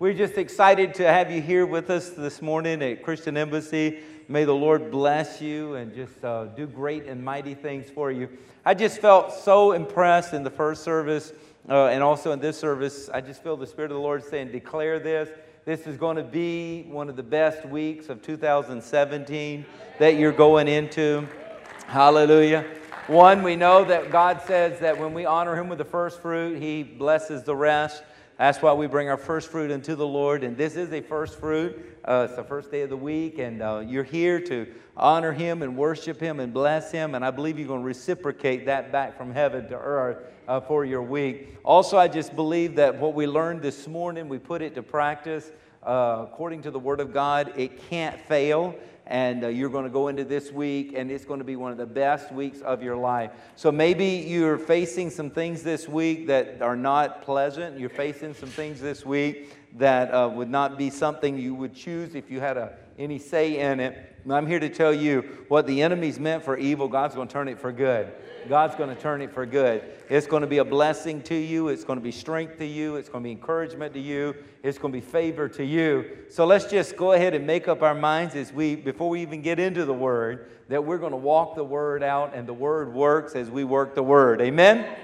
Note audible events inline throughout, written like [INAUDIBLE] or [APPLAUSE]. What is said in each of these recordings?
We're just excited to have you here with us this morning at Christian Embassy. May the Lord bless you and just uh, do great and mighty things for you. I just felt so impressed in the first service uh, and also in this service. I just feel the Spirit of the Lord saying, Declare this. This is going to be one of the best weeks of 2017 that you're going into. Hallelujah. One, we know that God says that when we honor Him with the first fruit, He blesses the rest. That's why we bring our first fruit into the Lord. And this is a first fruit. Uh, it's the first day of the week. And uh, you're here to honor Him and worship Him and bless Him. And I believe you're going to reciprocate that back from heaven to earth uh, for your week. Also, I just believe that what we learned this morning, we put it to practice. Uh, according to the Word of God, it can't fail and uh, you're going to go into this week and it's going to be one of the best weeks of your life. So maybe you're facing some things this week that are not pleasant. You're facing some things this week that uh, would not be something you would choose if you had a, any say in it. I'm here to tell you what the enemy's meant for evil, God's going to turn it for good. God's going to turn it for good. It's going to be a blessing to you. It's going to be strength to you. It's going to be encouragement to you. It's going to be favor to you. So let's just go ahead and make up our minds as we, before we even get into the Word, that we're going to walk the Word out and the Word works as we work the Word. Amen? Amen.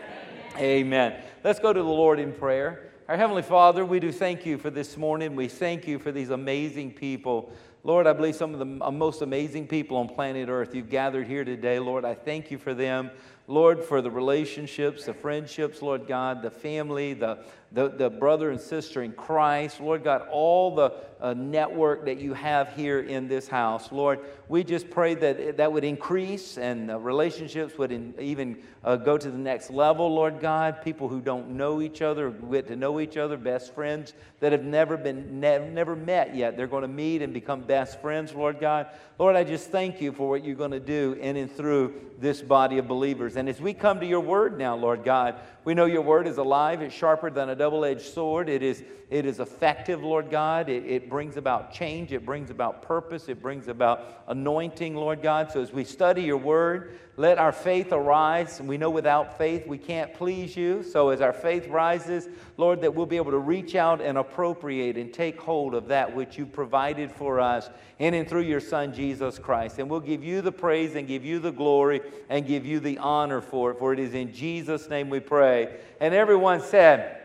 Amen. Let's go to the Lord in prayer. Our Heavenly Father, we do thank you for this morning. We thank you for these amazing people Lord, I believe some of the most amazing people on planet Earth you've gathered here today. Lord, I thank you for them. Lord, for the relationships, the friendships, Lord God, the family, the, the, the brother and sister in Christ. Lord God, all the uh, network that you have here in this house. Lord, we just pray that that would increase and relationships would in, even uh, go to the next level, Lord God. People who don't know each other get to know each other, best friends that have never been ne- never met yet. They're going to meet and become best friends, Lord God. Lord, I just thank you for what you're going to do in and through this body of believers. And as we come to your word now, Lord God, we know your word is alive, it's sharper than a double edged sword, it is, it is effective, Lord God. It, it brings about change, it brings about purpose, it brings about anointing, Lord God. So as we study your word, let our faith arise. We know without faith we can't please you. So as our faith rises, Lord, that we'll be able to reach out and appropriate and take hold of that which you provided for us in and through your Son, Jesus Christ. And we'll give you the praise and give you the glory and give you the honor for it. For it is in Jesus' name we pray. And everyone said,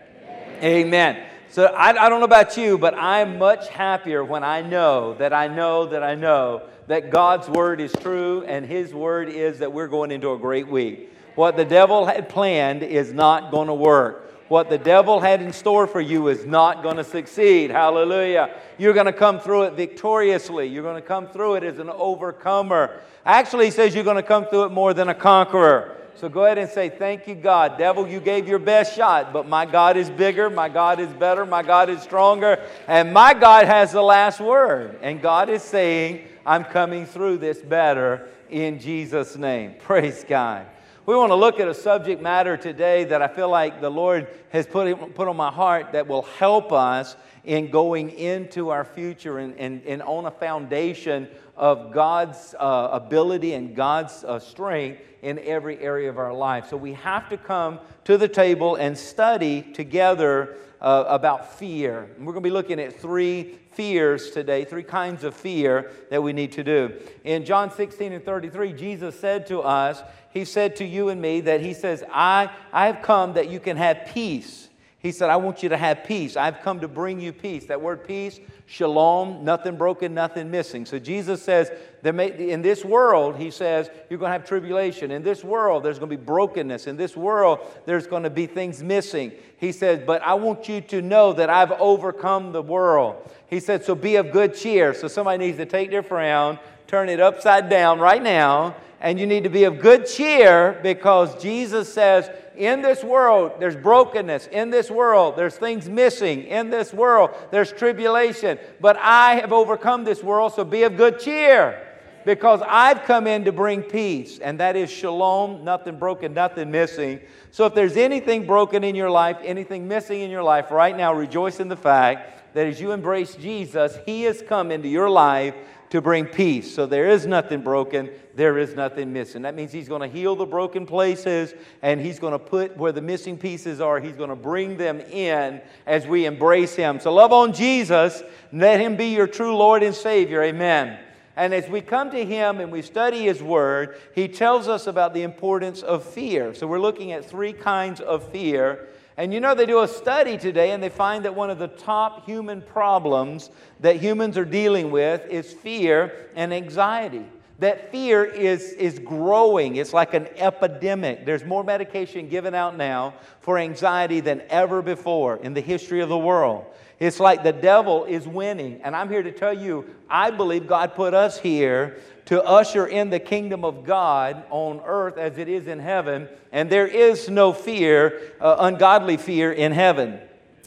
Amen. Amen. So I, I don't know about you, but I'm much happier when I know that I know that I know that God's word is true and his word is that we're going into a great week. What the devil had planned is not going to work. What the devil had in store for you is not going to succeed. Hallelujah. You're going to come through it victoriously. You're going to come through it as an overcomer. Actually, he says you're going to come through it more than a conqueror. So go ahead and say, Thank you, God. Devil, you gave your best shot, but my God is bigger, my God is better, my God is stronger, and my God has the last word. And God is saying, I'm coming through this better in Jesus' name. Praise God. We want to look at a subject matter today that I feel like the Lord has put, put on my heart that will help us in going into our future and, and, and on a foundation of God's uh, ability and God's uh, strength in every area of our life. So we have to come to the table and study together uh, about fear. And we're going to be looking at three fears today, three kinds of fear that we need to do. In John 16 and 33, Jesus said to us, He said to you and me that He says, I, I have come that you can have peace. He said, I want you to have peace. I've come to bring you peace. That word peace, shalom, nothing broken, nothing missing. So Jesus says, in this world, he says, you're going to have tribulation. In this world, there's going to be brokenness. In this world, there's going to be things missing. He says, but I want you to know that I've overcome the world. He said, so be of good cheer. So somebody needs to take their frown, turn it upside down right now, and you need to be of good cheer because Jesus says, in this world, there's brokenness. In this world, there's things missing. In this world, there's tribulation. But I have overcome this world, so be of good cheer. Because I've come in to bring peace, and that is shalom, nothing broken, nothing missing. So if there's anything broken in your life, anything missing in your life right now, rejoice in the fact that as you embrace Jesus, He has come into your life to bring peace. So there is nothing broken, there is nothing missing. That means He's going to heal the broken places and He's going to put where the missing pieces are, He's going to bring them in as we embrace Him. So love on Jesus, let Him be your true Lord and Savior. Amen. And as we come to Him and we study His Word, He tells us about the importance of fear. So we're looking at three kinds of fear. And you know, they do a study today and they find that one of the top human problems that humans are dealing with is fear and anxiety. That fear is, is growing. It's like an epidemic. There's more medication given out now for anxiety than ever before in the history of the world. It's like the devil is winning. And I'm here to tell you, I believe God put us here to usher in the kingdom of God on earth as it is in heaven, and there is no fear, uh, ungodly fear in heaven.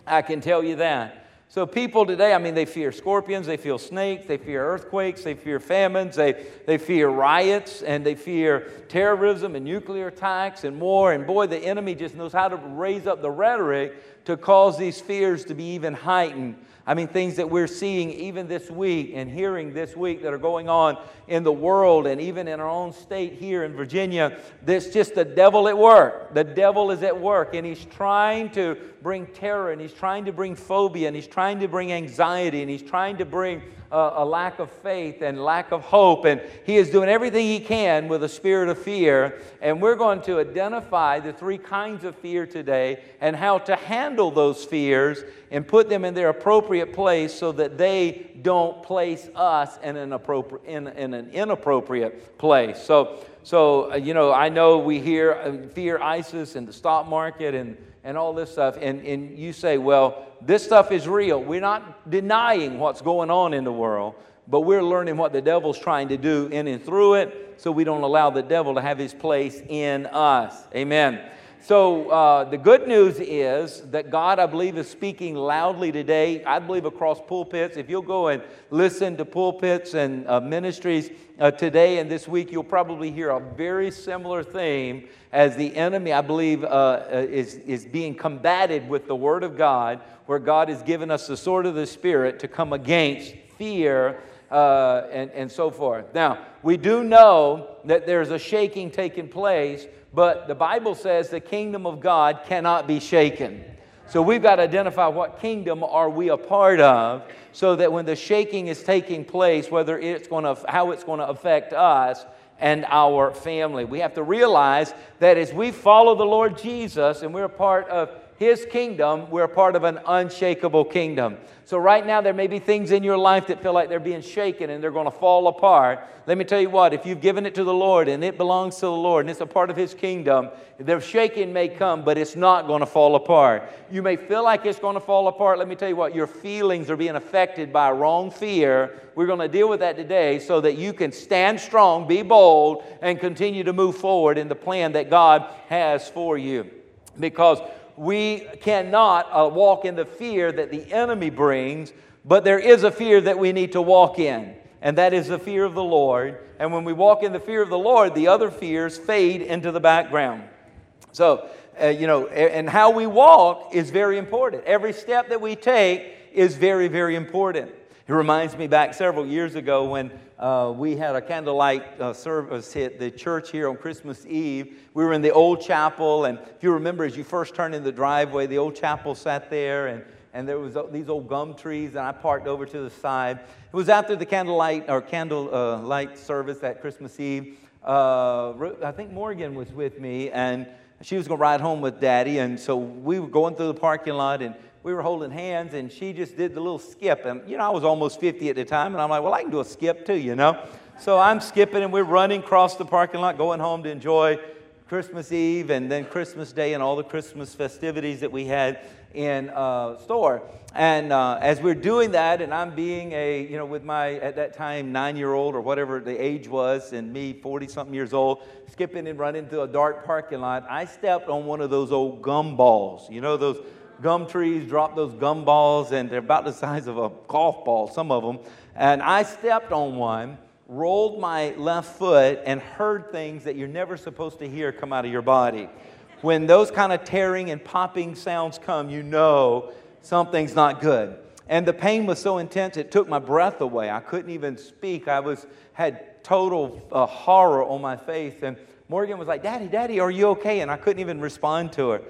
I can tell you that. So, people today, I mean, they fear scorpions, they fear snakes, they fear earthquakes, they fear famines, they, they fear riots, and they fear terrorism and nuclear attacks and war. And boy, the enemy just knows how to raise up the rhetoric to cause these fears to be even heightened. I mean, things that we're seeing even this week and hearing this week that are going on in the world and even in our own state here in Virginia. That's just the devil at work. The devil is at work and he's trying to bring terror and he's trying to bring phobia and he's trying to bring anxiety and he's trying to bring a, lack of faith and lack of hope. And he is doing everything he can with a spirit of fear. And we're going to identify the three kinds of fear today and how to handle those fears and put them in their appropriate place so that they don't place us in an, appropriate, in, in an inappropriate place. So, so uh, you know, I know we hear uh, fear ISIS in the stock market and and all this stuff, and, and you say, well, this stuff is real. We're not denying what's going on in the world, but we're learning what the devil's trying to do in and through it so we don't allow the devil to have his place in us. Amen. So, uh, the good news is that God, I believe, is speaking loudly today. I believe across pulpits. If you'll go and listen to pulpits and uh, ministries uh, today and this week, you'll probably hear a very similar theme as the enemy, I believe, uh, uh, is, is being combated with the Word of God, where God has given us the sword of the Spirit to come against fear uh, and, and so forth. Now, we do know that there's a shaking taking place but the Bible says the kingdom of God cannot be shaken. So we've got to identify what kingdom are we a part of so that when the shaking is taking place, whether it's going to, how it's going to affect us and our family. We have to realize that as we follow the Lord Jesus and we're a part of his kingdom, we're part of an unshakable kingdom. So, right now, there may be things in your life that feel like they're being shaken and they're going to fall apart. Let me tell you what, if you've given it to the Lord and it belongs to the Lord and it's a part of His kingdom, the shaking may come, but it's not going to fall apart. You may feel like it's going to fall apart. Let me tell you what, your feelings are being affected by wrong fear. We're going to deal with that today so that you can stand strong, be bold, and continue to move forward in the plan that God has for you. Because we cannot uh, walk in the fear that the enemy brings, but there is a fear that we need to walk in, and that is the fear of the Lord. And when we walk in the fear of the Lord, the other fears fade into the background. So, uh, you know, and how we walk is very important. Every step that we take is very, very important. It reminds me back several years ago when uh, we had a candlelight uh, service at the church here on Christmas Eve. We were in the old chapel, and if you remember, as you first turned in the driveway, the old chapel sat there, and, and there was uh, these old gum trees, and I parked over to the side. It was after the candlelight or candlelight uh, service at Christmas Eve. Uh, I think Morgan was with me, and she was going to ride home with Daddy, and so we were going through the parking lot, and we were holding hands and she just did the little skip. And, you know, I was almost 50 at the time, and I'm like, well, I can do a skip too, you know? So I'm skipping and we're running across the parking lot, going home to enjoy Christmas Eve and then Christmas Day and all the Christmas festivities that we had in uh, store. And uh, as we're doing that, and I'm being a, you know, with my, at that time, nine year old or whatever the age was, and me, 40 something years old, skipping and running through a dark parking lot, I stepped on one of those old gum balls. You know, those gum trees drop those gum balls, and they're about the size of a golf ball, some of them. And I stepped on one, rolled my left foot, and heard things that you're never supposed to hear come out of your body. When those kind of tearing and popping sounds come, you know something's not good. And the pain was so intense, it took my breath away. I couldn't even speak. I was, had total uh, horror on my face. And Morgan was like, Daddy, Daddy, are you okay? And I couldn't even respond to her.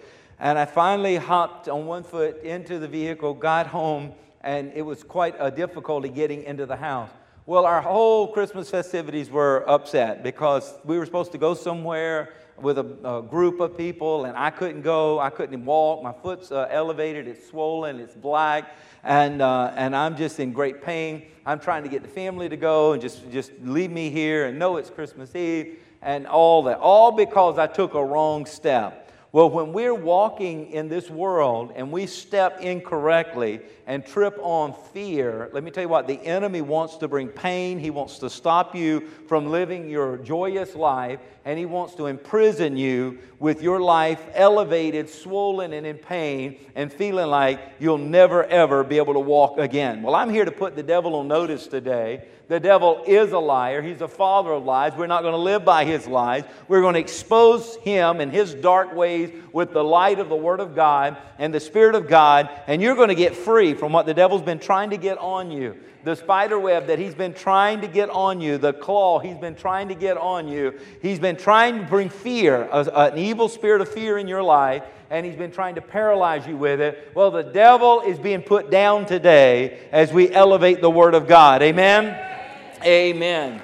And I finally hopped on one foot into the vehicle, got home, and it was quite a difficulty getting into the house. Well, our whole Christmas festivities were upset because we were supposed to go somewhere with a, a group of people, and I couldn't go. I couldn't walk. My foot's uh, elevated, it's swollen, it's black, and, uh, and I'm just in great pain. I'm trying to get the family to go and just, just leave me here and know it's Christmas Eve and all that, all because I took a wrong step. Well, when we're walking in this world and we step incorrectly and trip on fear, let me tell you what, the enemy wants to bring pain. He wants to stop you from living your joyous life, and he wants to imprison you with your life elevated, swollen, and in pain, and feeling like you'll never, ever be able to walk again. Well, I'm here to put the devil on notice today the devil is a liar. He's a father of lies. We're not going to live by his lies. We're going to expose him and his dark ways with the light of the Word of God and the Spirit of God, and you're going to get free from what the devil's been trying to get on you. The spider web that he's been trying to get on you, the claw he's been trying to get on you. He's been trying to bring fear, an evil spirit of fear in your life, and he's been trying to paralyze you with it. Well, the devil is being put down today as we elevate the Word of God. Amen? Amen.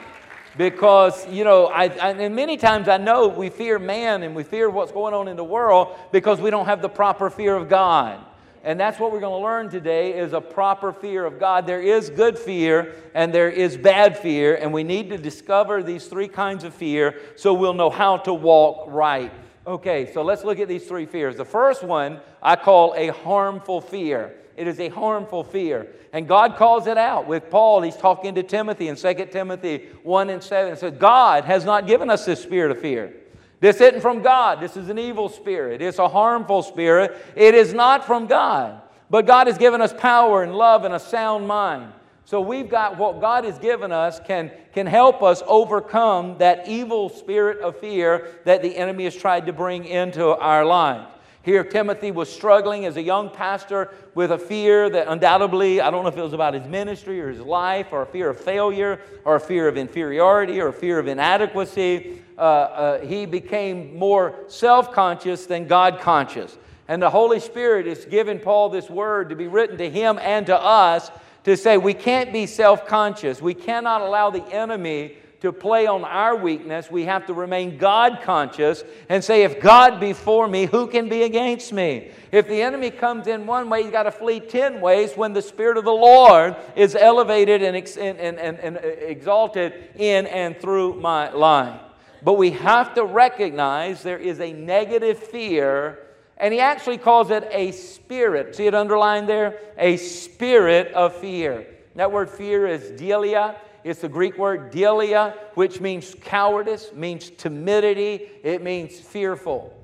Because, you know, I, I, and many times I know we fear man and we fear what's going on in the world because we don't have the proper fear of God. And that's what we're going to learn today is a proper fear of God. There is good fear and there is bad fear, and we need to discover these three kinds of fear so we'll know how to walk right. Okay, so let's look at these three fears. The first one I call a harmful fear. It is a harmful fear. And God calls it out. With Paul, he's talking to Timothy in 2 Timothy 1 and 7. It says, God has not given us this spirit of fear. This isn't from God. This is an evil spirit. It's a harmful spirit. It is not from God. But God has given us power and love and a sound mind. So we've got what God has given us can, can help us overcome that evil spirit of fear that the enemy has tried to bring into our lives. Here, Timothy was struggling as a young pastor with a fear that undoubtedly, I don't know if it was about his ministry or his life, or a fear of failure, or a fear of inferiority, or a fear of inadequacy. Uh, uh, he became more self conscious than God conscious. And the Holy Spirit is giving Paul this word to be written to him and to us to say we can't be self conscious. We cannot allow the enemy to play on our weakness. We have to remain God conscious and say, if God be for me, who can be against me? If the enemy comes in one way, he's got to flee 10 ways when the Spirit of the Lord is elevated and, and, and, and uh, exalted in and through my life. But we have to recognize there is a negative fear, and he actually calls it a spirit. See it underlined there? A spirit of fear. That word fear is deilia. It's the Greek word deilia, which means cowardice, means timidity, it means fearful.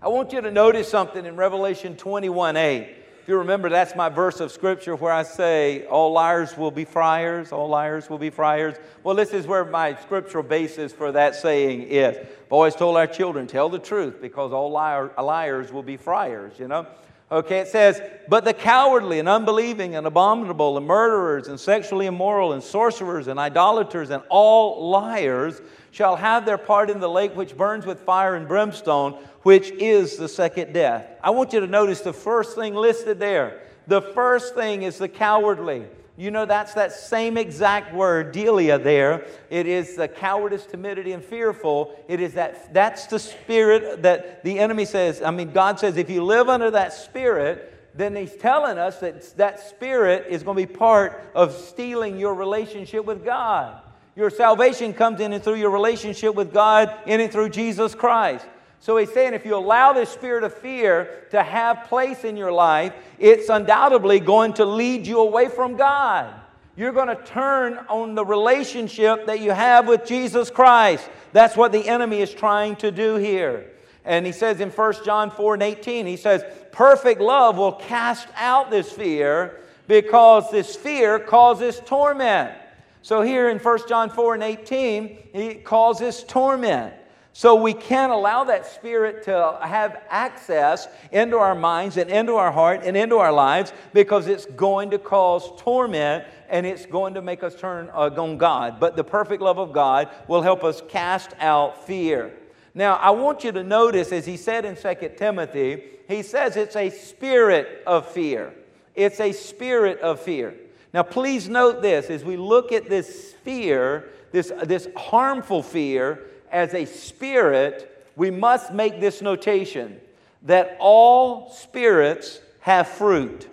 I want you to notice something in Revelation 21 8. If you remember, that's my verse of scripture where I say, All liars will be friars, all liars will be friars. Well, this is where my scriptural basis for that saying is. I've always told our children, Tell the truth because all liar, liars will be friars, you know. Okay, it says, But the cowardly and unbelieving and abominable and murderers and sexually immoral and sorcerers and idolaters and all liars shall have their part in the lake which burns with fire and brimstone, which is the second death. I want you to notice the first thing listed there. The first thing is the cowardly. You know, that's that same exact word, deilia, there. It is the cowardice, timidity, and fearful. It is that, that's the spirit that the enemy says. I mean, God says, if you live under that spirit, then he's telling us that that spirit is going to be part of stealing your relationship with God. Your salvation comes in and through your relationship with God, in and through Jesus Christ. So he's saying if you allow this spirit of fear to have place in your life, it's undoubtedly going to lead you away from God. You're going to turn on the relationship that you have with Jesus Christ. That's what the enemy is trying to do here. And he says in 1 John 4 and 18, he says, Perfect love will cast out this fear because this fear causes torment. So here in 1 John 4 and 18, he calls this torment. So we can't allow that spirit to have access into our minds and into our heart and into our lives because it's going to cause torment and it's going to make us turn uh, on God. But the perfect love of God will help us cast out fear. Now, I want you to notice, as he said in 2 Timothy, he says it's a spirit of fear. It's a spirit of fear. Now, please note this as we look at this fear, this, this harmful fear, as a spirit, we must make this notation that all spirits have fruit.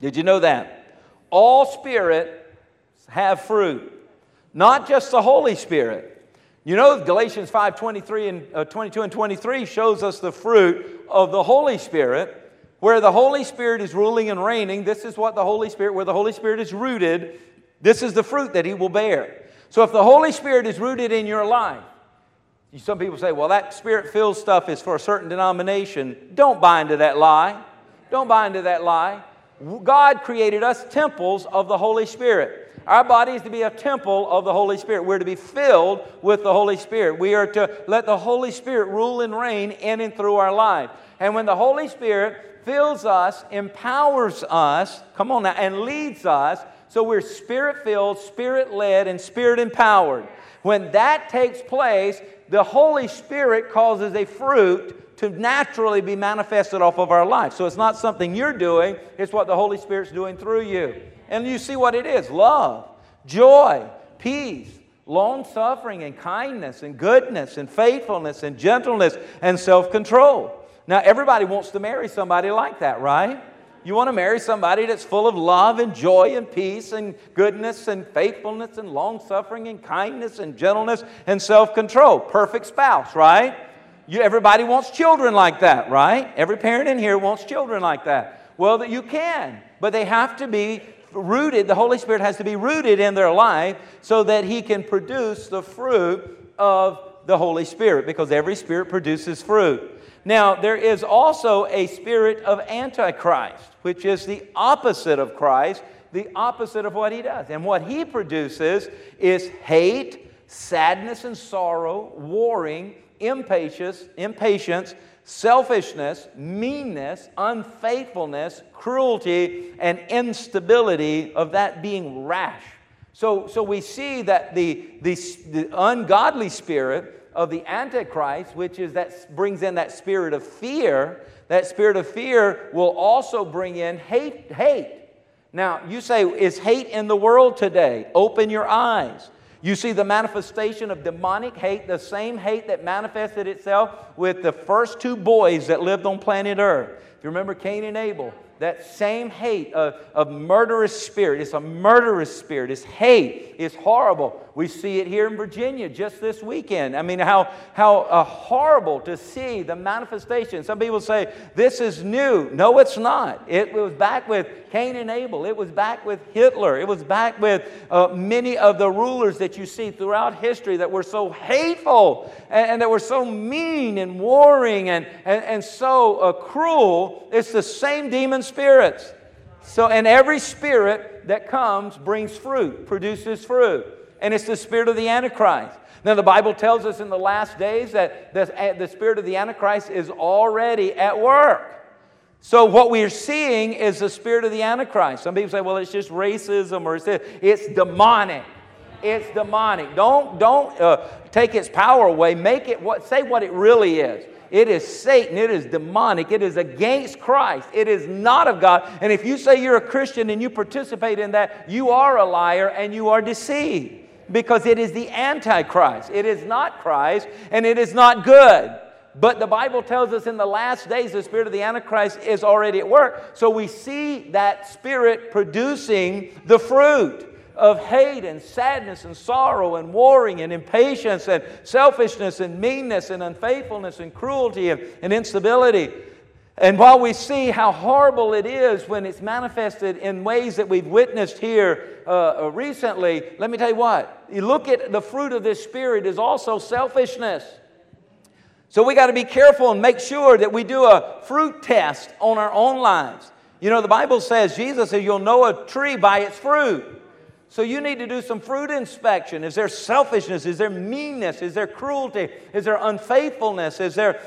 Did you know that? All spirits have fruit, not just the Holy Spirit. You know, Galatians 5 23 and uh, 22 and 23 shows us the fruit of the Holy Spirit. Where the Holy Spirit is ruling and reigning, this is what the Holy Spirit, where the Holy Spirit is rooted, this is the fruit that He will bear. So if the Holy Spirit is rooted in your life, some people say, well, that spirit filled stuff is for a certain denomination. Don't buy into that lie. Don't buy into that lie. God created us temples of the Holy Spirit. Our body is to be a temple of the Holy Spirit. We're to be filled with the Holy Spirit. We are to let the Holy Spirit rule and reign in and through our life. And when the Holy Spirit fills us, empowers us, come on now, and leads us, so we're spirit filled, spirit led, and spirit empowered. When that takes place, the Holy Spirit causes a fruit to naturally be manifested off of our life. So it's not something you're doing, it's what the Holy Spirit's doing through you. And you see what it is love, joy, peace, long suffering, and kindness, and goodness, and faithfulness, and gentleness, and self control. Now, everybody wants to marry somebody like that, right? You want to marry somebody that's full of love and joy and peace and goodness and faithfulness and long suffering and kindness and gentleness and self control. Perfect spouse, right? You, everybody wants children like that, right? Every parent in here wants children like that. Well, that you can, but they have to be rooted. The Holy Spirit has to be rooted in their life so that He can produce the fruit of the Holy Spirit because every spirit produces fruit. Now, there is also a spirit of Antichrist, which is the opposite of Christ, the opposite of what he does. And what he produces is hate, sadness and sorrow, warring, impatience, impatience, selfishness, meanness, unfaithfulness, cruelty, and instability of that being rash. So, so we see that the, the, the ungodly spirit of the Antichrist, which is that brings in that spirit of fear, that spirit of fear will also bring in hate. hate. Now, you say, is hate in the world today? Open your eyes. You see the manifestation of demonic hate, the same hate that manifested itself with the first two boys that lived on planet Earth. If you remember Cain and Abel, that same hate of, of murderous spirit. It's a murderous spirit. It's hate. It's horrible. We see it here in Virginia just this weekend. I mean, how, how uh, horrible to see the manifestation. Some people say, this is new. No, it's not. It was back with Cain and Abel. It was back with Hitler. It was back with uh, many of the rulers that you see throughout history that were so hateful and, and that were so mean and warring and, and, and so uh, cruel. It's the same demon spirits. So, and every spirit that comes brings fruit, produces fruit and it's the spirit of the Antichrist. Now, the Bible tells us in the last days that the, the spirit of the Antichrist is already at work. So, what we're seeing is the spirit of the Antichrist. Some people say, well, it's just racism or it's, it's demonic. It's demonic. Don't, don't uh, take its power away. Make it what, say what it really is. It is Satan. It is demonic. It is against Christ. It is not of God. And if you say you're a Christian and you participate in that, you are a liar and you are deceived because it is the Antichrist. It is not Christ and it is not good. But the Bible tells us in the last days the spirit of the Antichrist is already at work. So we see that spirit producing the fruit of hate and sadness and sorrow and warring and impatience and selfishness and meanness and unfaithfulness and cruelty and, and instability. And while we see how horrible it is when it's manifested in ways that we've witnessed here uh, uh, recently, let me tell you what. You look at the fruit of this spirit is also selfishness. So we got to be careful and make sure that we do a fruit test on our own lives. You know, the Bible says, Jesus says, you'll know a tree by its fruit. So you need to do some fruit inspection. Is there selfishness? Is there meanness? Is there cruelty? Is there unfaithfulness? Is there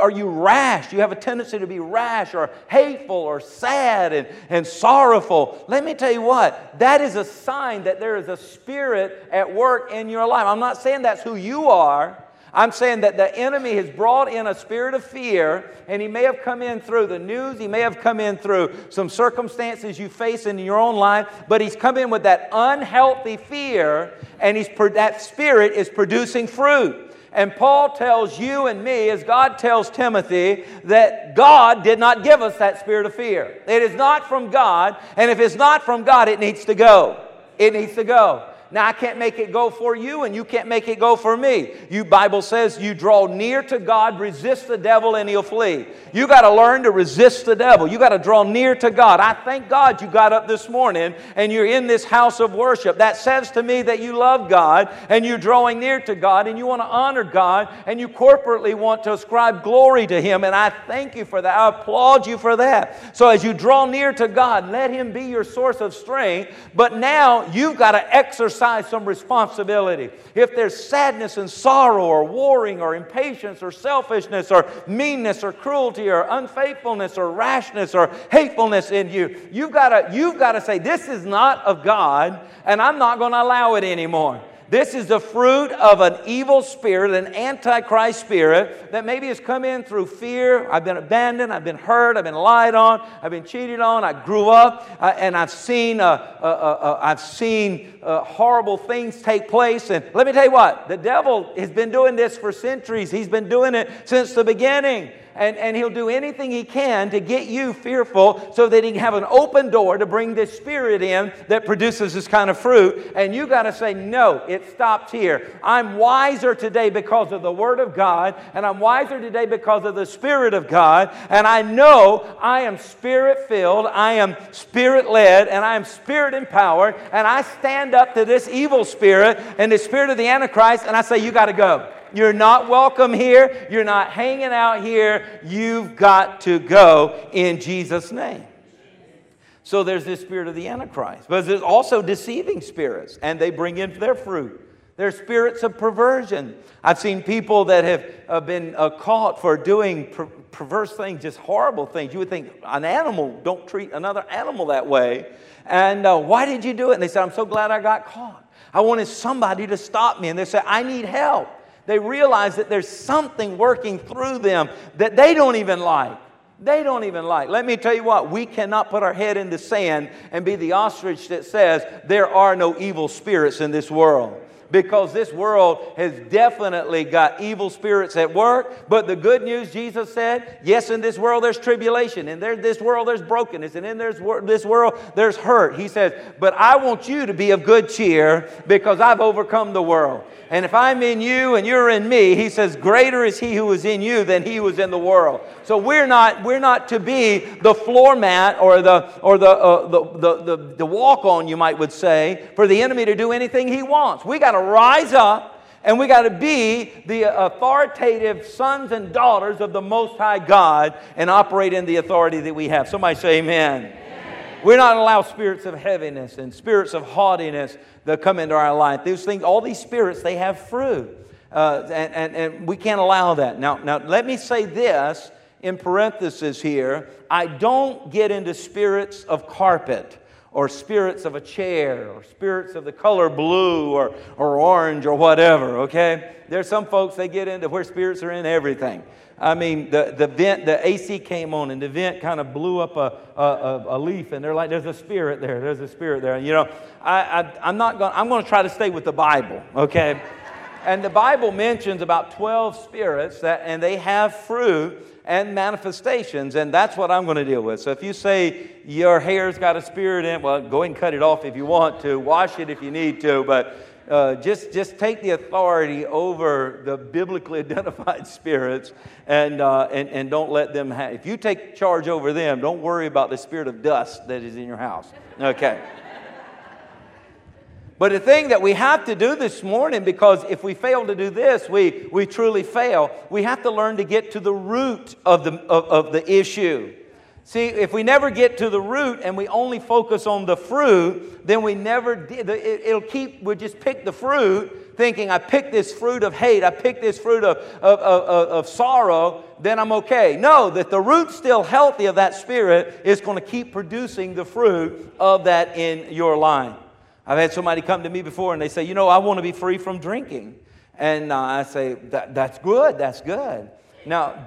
are you rash? You have a tendency to be rash or hateful or sad and, and sorrowful. Let me tell you what, that is a sign that there is a spirit at work in your life. I'm not saying that's who you are. I'm saying that the enemy has brought in a spirit of fear, and he may have come in through the news, he may have come in through some circumstances you face in your own life, but he's come in with that unhealthy fear, and he's, that spirit is producing fruit. And Paul tells you and me, as God tells Timothy, that God did not give us that spirit of fear. It is not from God, and if it's not from God, it needs to go. It needs to go. Now I can't make it go for you and you can't make it go for me. You Bible says you draw near to God, resist the devil and he'll flee. You got to learn to resist the devil. You got to draw near to God. I thank God you got up this morning and you're in this house of worship. That says to me that you love God and you're drawing near to God and you want to honor God and you corporately want to ascribe glory to him and I thank you for that. I applaud you for that. So as you draw near to God, let him be your source of strength, but now you've got to exercise some responsibility. If there's sadness and sorrow or warring or impatience or selfishness or meanness or cruelty or unfaithfulness or rashness or hatefulness in you, you've got to, you've got to say, This is not of God, and I'm not going to allow it anymore. This is the fruit of an evil spirit, an antichrist spirit that maybe has come in through fear. I've been abandoned, I've been hurt, I've been lied on, I've been cheated on. I grew up uh, and I've seen, uh, uh, uh, uh I've seen uh, horrible things take place. And let me tell you what, the devil has been doing this for centuries. He's been doing it since the beginning and, and he'll do anything he can to get you fearful so that he can have an open door to bring this spirit in that produces this kind of fruit. And you got to say, no, it stops here. I'm wiser today because of the Word of God, and I'm wiser today because of the Spirit of God. And I know I am spirit filled, I am spirit led, and I am spirit empowered. And I stand up to this evil spirit and the spirit of the Antichrist, and I say, you got to go. You're not welcome here. You're not hanging out here. You've got to go in Jesus' name. So there's this spirit of the Antichrist. But there's also deceiving spirits, and they bring in their fruit. There's spirits of perversion. I've seen people that have uh, been uh, caught for doing per- perverse things, just horrible things. You would think an animal, don't treat another animal that way. And uh, why did you do it? And they said, I'm so glad I got caught. I wanted somebody to stop me. And they said, I need help they realize that there's something working through them that they don't even like. They don't even like. Let me tell you what, we cannot put our head in the sand and be the ostrich that says there are no evil spirits in this world because this world has definitely got evil spirits at work. But the good news, Jesus said, yes, in this world there's tribulation, and in this world there's brokenness, and in this world there's hurt. He says, but I want you to be of good cheer because I've overcome the world. And if I'm in you and you're in me, he says, greater is he who is in you than he who is in the world. So we're not, we're not to be the floor mat or the, or the, uh, the, the, the, the walk on, you might would say, for the enemy to do anything he wants. We got to rise up and we got to be the authoritative sons and daughters of the Most High God and operate in the authority that we have. Somebody say, Amen. amen. We're not allow spirits of heaviness and spirits of haughtiness that come into our life. These things, all these spirits, they have fruit. Uh, and, and, and we can't allow that. Now, now, let me say this in parenthesis here. I don't get into spirits of carpet or spirits of a chair or spirits of the color blue or, or orange or whatever, okay? There's some folks, they get into where spirits are in everything. I mean, the, the vent, the AC came on and the vent kind of blew up a, a, a, leaf and they're like, there's a spirit there, there's a spirit there. You know, I, I, I'm not going, I'm going to try to stay with the Bible, okay? and the Bible mentions about 12 spirits that, and they have fruit and manifestations, and that's what I'm going to deal with. So if you say your hair's got a spirit in it, well, go and cut it off if you want to, wash it if you need to, but uh, just, just take the authority over the biblically [LAUGHS] identified spirits and, uh, and, and don't let them have. If you take charge over them, don't worry about the spirit of dust that is in your house. Okay. [LAUGHS] But the thing that we have to do this morning, because if we fail to do this, we, we truly fail, we have to learn to get to the root of the, of, of the issue. See, if we never get to the root and we only focus on the fruit, then we never, it'll keep, we'll just pick the fruit, thinking, I picked this fruit of hate, I picked this fruit of, of, of, of sorrow, then I'm okay. No, that the root still healthy of that spirit is going to keep producing the fruit of that in your life. I've had somebody come to me before and they say, You know, I want to be free from drinking. And uh, I say, that, That's good, that's good. Now,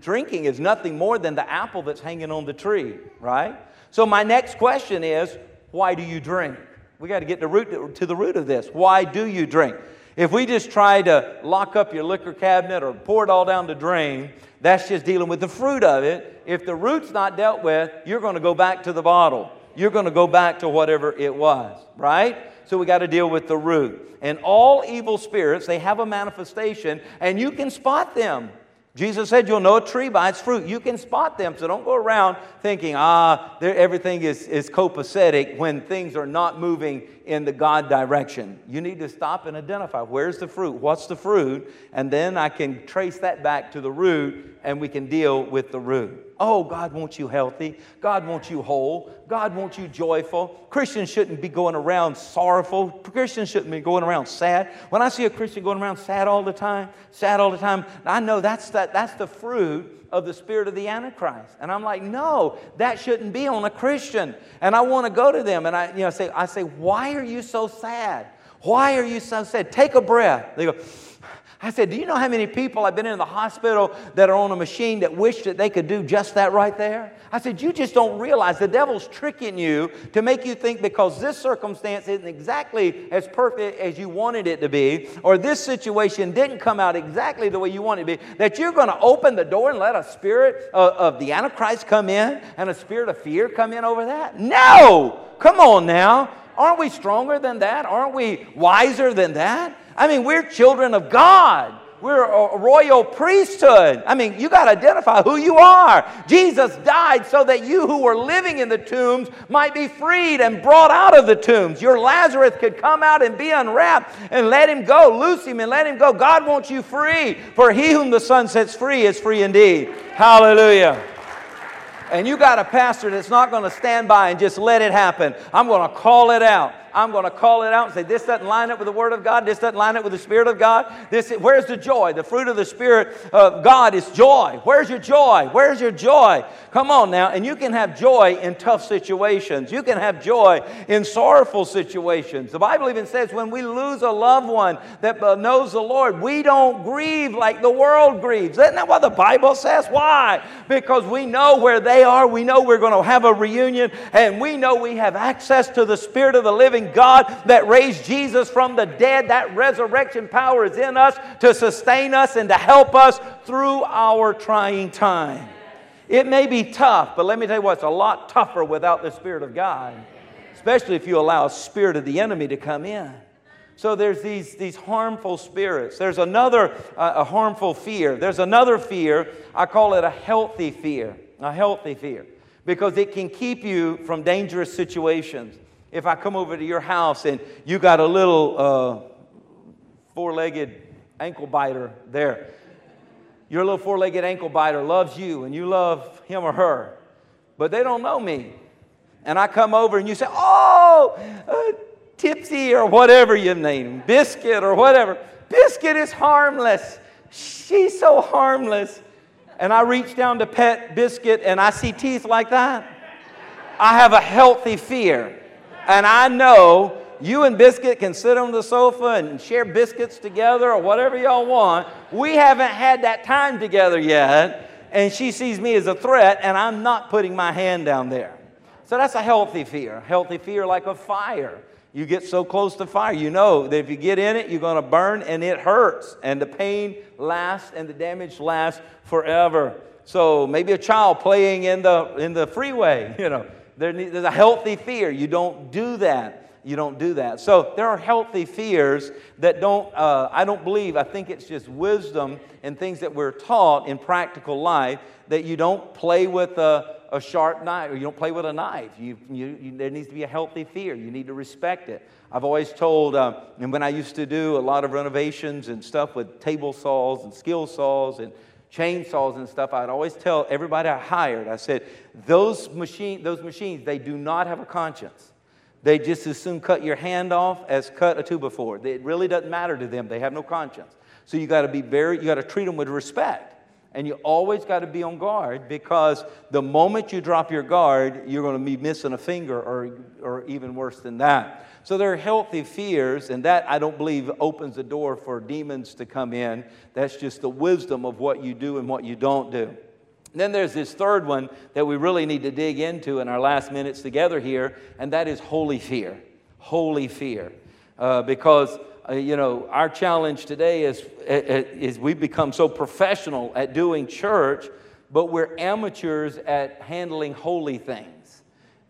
drinking is nothing more than the apple that's hanging on the tree, right? So, my next question is why do you drink? We got to get the root, to the root of this. Why do you drink? If we just try to lock up your liquor cabinet or pour it all down the drain, that's just dealing with the fruit of it. If the root's not dealt with, you're going to go back to the bottle. You're going to go back to whatever it was, right? So we got to deal with the root. And all evil spirits, they have a manifestation, and you can spot them. Jesus said, You'll know a tree by its fruit. You can spot them, so don't go around thinking, ah, everything is, is copacetic when things are not moving in the God direction. You need to stop and identify where's the fruit? What's the fruit? And then I can trace that back to the root and we can deal with the root. Oh, God wants you healthy. God wants you whole. God wants you joyful. Christians shouldn't be going around sorrowful. Christians shouldn't be going around sad. When I see a Christian going around sad all the time, sad all the time, I know that's, that, that's the fruit of the spirit of the Antichrist. And I'm like, no, that shouldn't be on a Christian. And I want to go to them and I, you know, say, I say, why are you so sad? Why are you so sad? Take a breath. They go, I said, Do you know how many people I've been in the hospital that are on a machine that wish that they could do just that right there? I said, You just don't realize the devil's tricking you to make you think because this circumstance isn't exactly as perfect as you wanted it to be, or this situation didn't come out exactly the way you wanted it to be, that you're going to open the door and let a spirit of, of the Antichrist come in and a spirit of fear come in over that? No! Come on now. Aren't we stronger than that? Aren't we wiser than that? I mean, we're children of God. We're a royal priesthood. I mean, you got to identify who you are. Jesus died so that you who were living in the tombs might be freed and brought out of the tombs. Your Lazarus could come out and be unwrapped and let him go. Loose him and let him go. God wants you free. For he whom the Son sets free is free indeed. Hallelujah and you got a pastor that's not going to stand by and just let it happen. I'm going to call it out. I'm going to call it out and say, this doesn't line up with the Word of God. This doesn't line up with the Spirit of God. This, where's the joy? The fruit of the Spirit of God is joy. Where's your joy? Where's your joy? Come on now. And you can have joy in tough situations. You can have joy in sorrowful situations. The Bible even says when we lose a loved one that uh, knows the Lord, we don't grieve like the world grieves. Isn't that what the Bible says? Why? Because we know where they are. We know we're going to have a reunion and we know we have access to the Spirit of the living God that raised Jesus from the dead. That resurrection power is in us to sustain us and to help us through our trying time. It may be tough, but let me tell you what, it's a lot tougher without the Spirit of God, especially if you allow a spirit of the enemy to come in. So there's these, these harmful spirits. There's another uh, a harmful fear. There's another fear. I call it a healthy fear. A healthy fear. Because it can keep you from dangerous situations if I come over to your house and you got a little uh, four legged ankle biter there, your little four legged ankle biter loves you and you love him or her, but they don't know me. And I come over and you say, Oh, uh, Tipsy or whatever you name, Biscuit or whatever. Biscuit is harmless. She's so harmless. And I reach down to pet Biscuit and I see teeth like that. I have a healthy fear. And I know you and Biscuit can sit on the sofa and share biscuits together or whatever y'all want. We haven't had that time together yet. And she sees me as a threat, and I'm not putting my hand down there. So that's a healthy fear. Healthy fear like a fire. You get so close to fire, you know that if you get in it, you're going to burn and it hurts. And the pain lasts and the damage lasts forever. So maybe a child playing in the, in the freeway, [LAUGHS] you know there's a healthy fear. You don't do that. You don't do that. So there are healthy fears that don't, uh, I don't believe, I think it's just wisdom and things that we're taught in practical life that you don't play with a, a sharp knife or you don't play with a knife. You, you, you, there needs to be a healthy fear. You need to respect it. I've always told, uh, and when I used to do a lot of renovations and stuff with table saws and skill saws and chainsaws and stuff, I'd always tell everybody I hired, I said, those, machine, those machines, they do not have a conscience. They just as soon cut your hand off as cut a by four. It really doesn't matter to them. They have no conscience. So you got to be very, you got to treat them with respect. And you always got to be on guard because the moment you drop your guard, you're going to be missing a finger or, or even worse than that. So there are healthy fears, and that I don't believe opens the door for demons to come in. That's just the wisdom of what you do and what you don't do. And then there's this third one that we really need to dig into in our last minutes together here, and that is holy fear. Holy fear. Uh, because uh, you know, our challenge today is, uh, uh, is we've become so professional at doing church, but we're amateurs at handling holy things.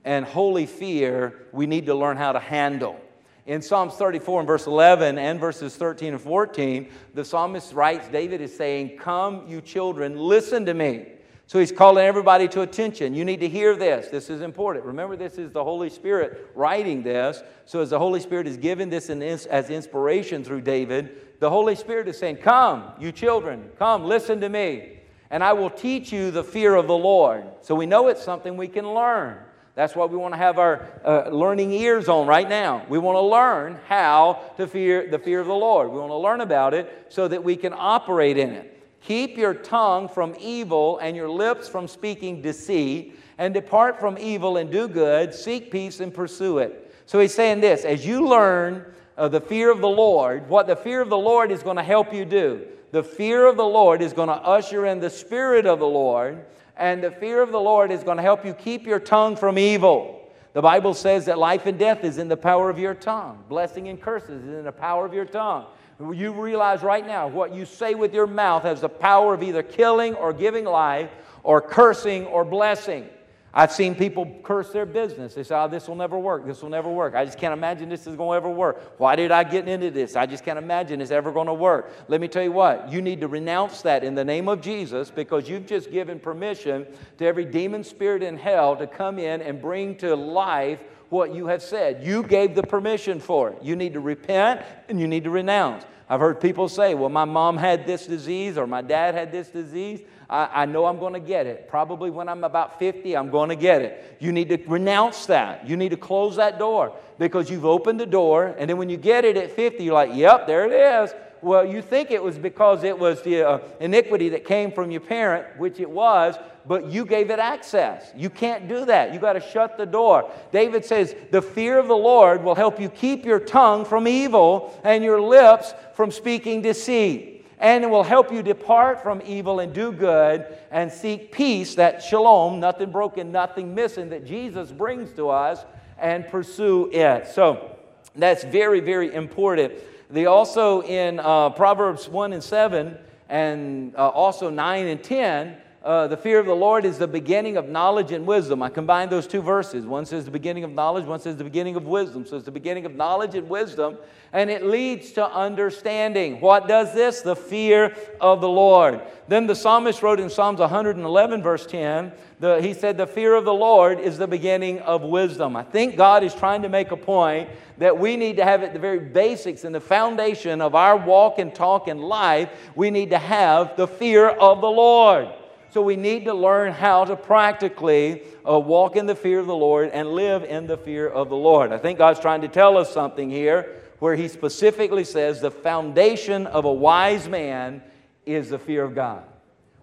And holy fear, we need to learn how to handle. In Psalms 34 and verse 11 and verses 13 and 14, the psalmist writes, David is saying, Come, you children, listen to me. So he's calling everybody to attention. You need to hear this. This is important. Remember, this is the Holy Spirit writing this. So, as the Holy Spirit is giving this as inspiration through David, the Holy Spirit is saying, Come, you children, come, listen to me, and I will teach you the fear of the Lord. So, we know it's something we can learn. That's why we want to have our uh, learning ears on right now. We want to learn how to fear the fear of the Lord. We want to learn about it so that we can operate in it. Keep your tongue from evil and your lips from speaking deceit, and depart from evil and do good, seek peace and pursue it. So he's saying this as you learn the fear of the Lord, what the fear of the Lord is going to help you do. The fear of the Lord is going to usher in the Spirit of the Lord, and the fear of the Lord is going to help you keep your tongue from evil. The Bible says that life and death is in the power of your tongue, blessing and curses is in the power of your tongue. You realize right now what you say with your mouth has the power of either killing or giving life or cursing or blessing. I've seen people curse their business. They say, oh, this will never work. This will never work. I just can't imagine this is going to ever work. Why did I get into this? I just can't imagine it's ever going to work. Let me tell you what, you need to renounce that in the name of Jesus because you've just given permission to every demon spirit in hell to come in and bring to life what you have said. You gave the permission for it. You need to repent and you need to renounce. I've heard people say, well, my mom had this disease or my dad had this disease. I, I know I'm going to get it. Probably when I'm about 50, I'm going to get it. You need to renounce that. You need to close that door because you've opened the door. And then when you get it at 50, you're like, yep, there it is. Well, you think it was because it was the uh, iniquity that came from your parent, which it was, but you gave it access. You can't do that. You got to shut the door. David says, The fear of the Lord will help you keep your tongue from evil and your lips from speaking deceit. And it will help you depart from evil and do good and seek peace, that shalom, nothing broken, nothing missing, that Jesus brings to us, and pursue it. So that's very, very important. They also in uh, Proverbs 1 and 7 and uh, also 9 and 10, uh, the fear of the Lord is the beginning of knowledge and wisdom. I combine those two verses. One says the beginning of knowledge, one says the beginning of wisdom. So it's the beginning of knowledge and wisdom, and it leads to understanding. What does this? The fear of the Lord. Then the psalmist wrote in Psalms 111, verse 10, the, he said, The fear of the Lord is the beginning of wisdom. I think God is trying to make a point that we need to have at the very basics and the foundation of our walk and talk and life, we need to have the fear of the Lord. So we need to learn how to practically uh, walk in the fear of the Lord and live in the fear of the Lord. I think God's trying to tell us something here where He specifically says the foundation of a wise man is the fear of God.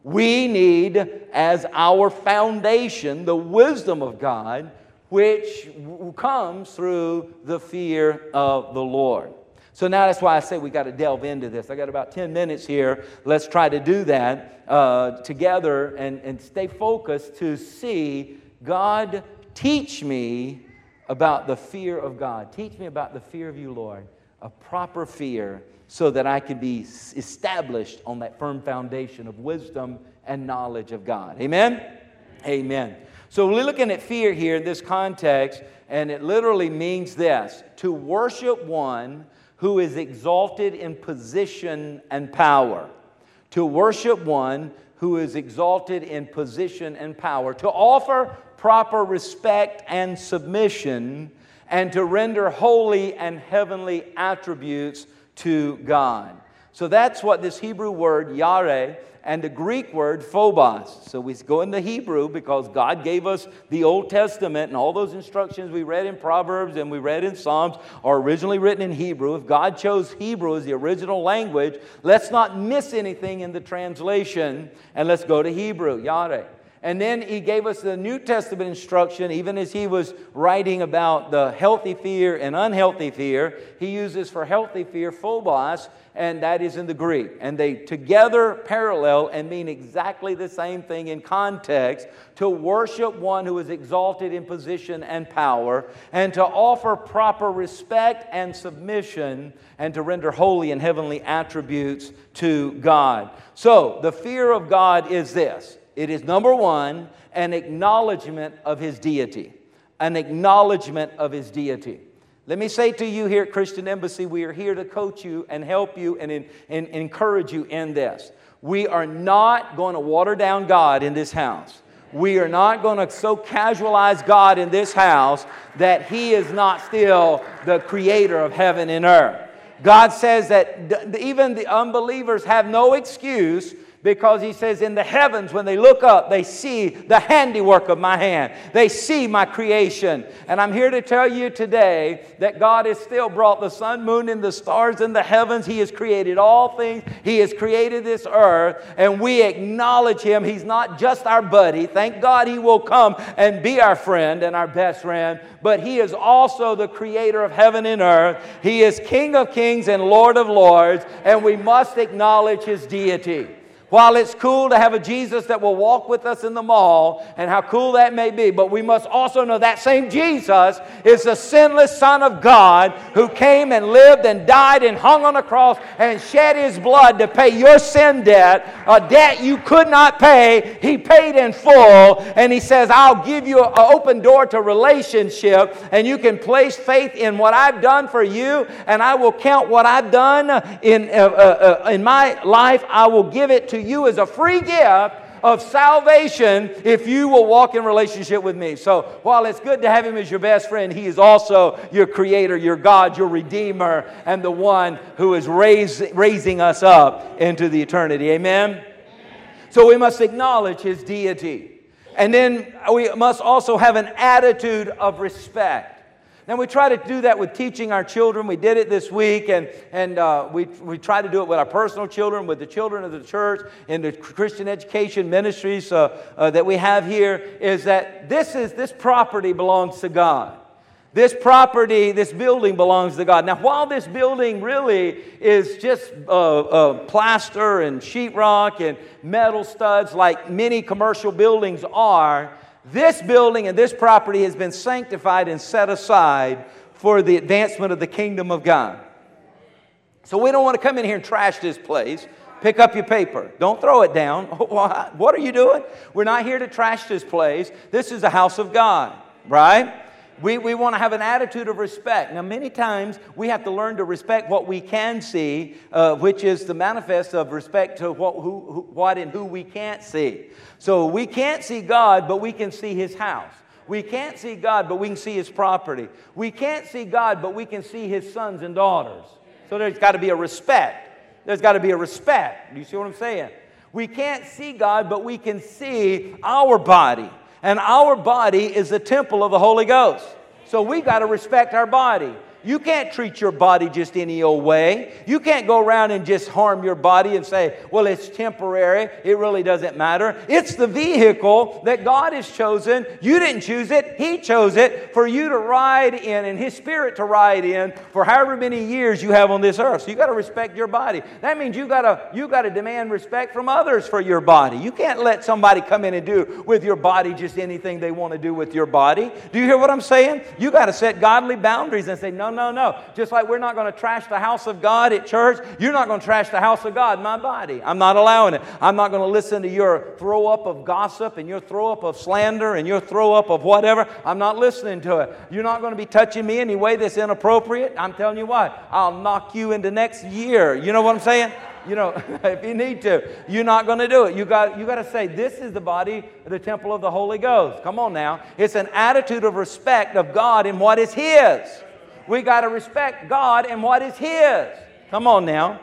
We need as our foundation the wisdom of God, which comes through the fear of the Lord. So now that's why I say we got to delve into this. I got about 10 minutes here. Let's try to do that uh, together and, and stay focused to see God teach me about the fear of God. Teach me about the fear of you, Lord, a proper fear so that I can be established on that firm foundation of wisdom and knowledge of God. Amen? Amen. So we're looking at fear here in this context, and it literally means this to worship one who is exalted in position and power, to worship one who is exalted in position and power, to offer proper respect and submission, and to render holy and heavenly attributes to God. So that's what this Hebrew word, yare, and the Greek word phobos. So we go into Hebrew because God gave us the Old Testament and all those instructions we read in Proverbs and we read in Psalms are originally written in Hebrew. If God chose Hebrew as the original language, let's not miss anything in the translation and let's go to Hebrew, Yare. And then he gave us the New Testament instruction, even as he was writing about the healthy fear and unhealthy fear. He uses for healthy fear phobos, and that is in the Greek. And they together parallel and mean exactly the same thing in context to worship one who is exalted in position and power, and to offer proper respect and submission, and to render holy and heavenly attributes to God. So, the fear of God is this it is number one, an acknowledgement of his deity. An acknowledgement of his deity. Let me say to you here at Christian Embassy, we are here to coach you and help you and, in, and encourage you in this. We are not going to water down God in this house. We are not going to so casualize God in this house that He is not still the creator of heaven and earth. God says that even the unbelievers have no excuse because he says, In the heavens, when they look up, they see the handiwork of my hand. They see my creation. And I'm here to tell you today that God has still brought the sun, moon, and the stars in the heavens. He has created all things, He has created this earth, and we acknowledge Him. He's not just our buddy. Thank God He will come and be our friend and our best friend, but He is also the creator of heaven and earth. He is King of kings and Lord of lords, and we must acknowledge His deity. While it's cool to have a Jesus that will walk with us in the mall, and how cool that may be, but we must also know that same Jesus is the sinless Son of God who came and lived and died and hung on a cross and shed his blood to pay your sin debt, a debt you could not pay. He paid in full, and he says, I'll give you an open door to relationship, and you can place faith in what I've done for you, and I will count what I've done in, uh, uh, uh in my life. I will give it to you as a free gift of salvation if you will walk in relationship with me. So while it's good to have him as your best friend, he is also your creator, your God, your redeemer, and the one who is raise, raising us up into the eternity. Amen? So we must acknowledge his deity. And then we must also have an attitude of respect. And we try to do that with teaching our children. We did it this week, and, and uh, we, we try to do it with our personal children, with the children of the church, in the Christian education ministries uh, uh, that we have here. Is that this is this property belongs to God. This property, this building belongs to God. Now, while this building really is just uh, uh, plaster and sheetrock and metal studs like many commercial buildings are, this building and this property has been sanctified and set aside for the advancement of the kingdom of God. So we don't want to come in here and trash this place. Pick up your paper. Don't throw it down. [LAUGHS] What are you doing? We're not here to trash this place. This is the house of God, right? We, we want to have an attitude of respect. Now, many times we have to learn to respect what we can see, uh, which is the manifest of respect to what, who, who, what and who we can't see. So we can't see God, but we can see His house. We can't see God, but we can see His property. We can't see God, but we can see His sons and daughters. So there's got to be a respect. There's got to be a respect. You see what I'm saying? We can't see God, but we can see our body. And our body is the temple of the Holy Ghost. So we got to respect our body. You can't treat your body just any old way. You can't go around and just harm your body and say, well, it's temporary. It really doesn't matter. It's the vehicle that God has chosen. You didn't choose it, He chose it for you to ride in and His Spirit to ride in for however many years you have on this earth. So you got to respect your body. That means you got to you got to demand respect from others for your body. You can't let somebody come in and do with your body just anything they want to do with your body. Do you hear what I'm saying? You got to set godly boundaries and say, no, no, no. Just like we're not going to trash the house of God at church, you're not going to trash the house of God my body. I'm not allowing it. I'm not going to listen to your throw up of gossip and your throw up of slander and your throw up of whatever. I'm not listening to it. You're not going to be touching me any way that's inappropriate. I'm telling you what, I'll knock you into next year. You know what I'm saying? you know, [LAUGHS] if you need to, you're not going to do it. You got, you got to say, this is the body, the temple of the Holy Ghost. Come on now. It's an attitude of respect of God in what is His. We got to respect God and what is His. Come on now.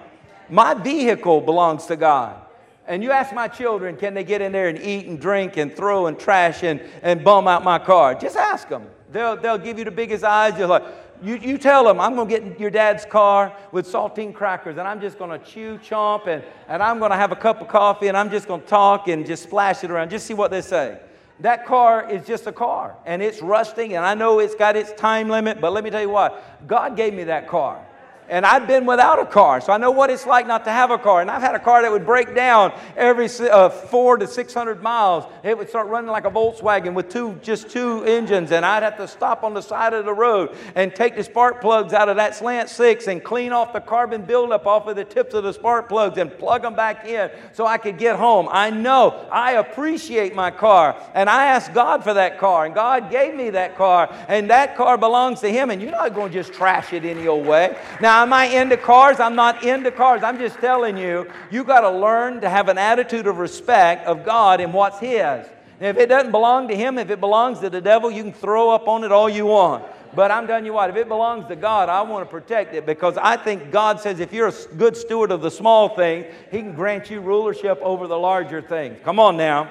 My vehicle belongs to God. And you ask my children, can they get in there and eat and drink and throw and trash and, and bum out my car? Just ask them. They'll, they'll give you the biggest eyes. You're like, you, you tell them, I'm going to get in your dad's car with saltine crackers and I'm just going to chew, chomp, and, and I'm going to have a cup of coffee and I'm just going to talk and just splash it around. Just see what they say. That car is just a car and it's rusting and I know it's got its time limit, but let me tell you what, God gave me that car. And I've been without a car, so I know what it's like not to have a car. And I've had a car that would break down every uh, four to 600 miles. It would start running like a Volkswagen with two, just two engines, and I'd have to stop on the side of the road and take the spark plugs out of that slant six and clean off the carbon buildup off of the tips of the spark plugs and plug them back in so I could get home. I know I appreciate my car, and I asked God for that car, and God gave me that car, and that car belongs to Him, and you're not going to just trash it any old way. Now, am I into cars? I'm not into cars. I'm just telling you, you got to learn to have an attitude of respect of God and what's His. And if it doesn't belong to Him, if it belongs to the devil, you can throw up on it all you want. But I'm telling you what, if it belongs to God, I want to protect it because I think God says if you're a good steward of the small things, He can grant you rulership over the larger things. Come on now.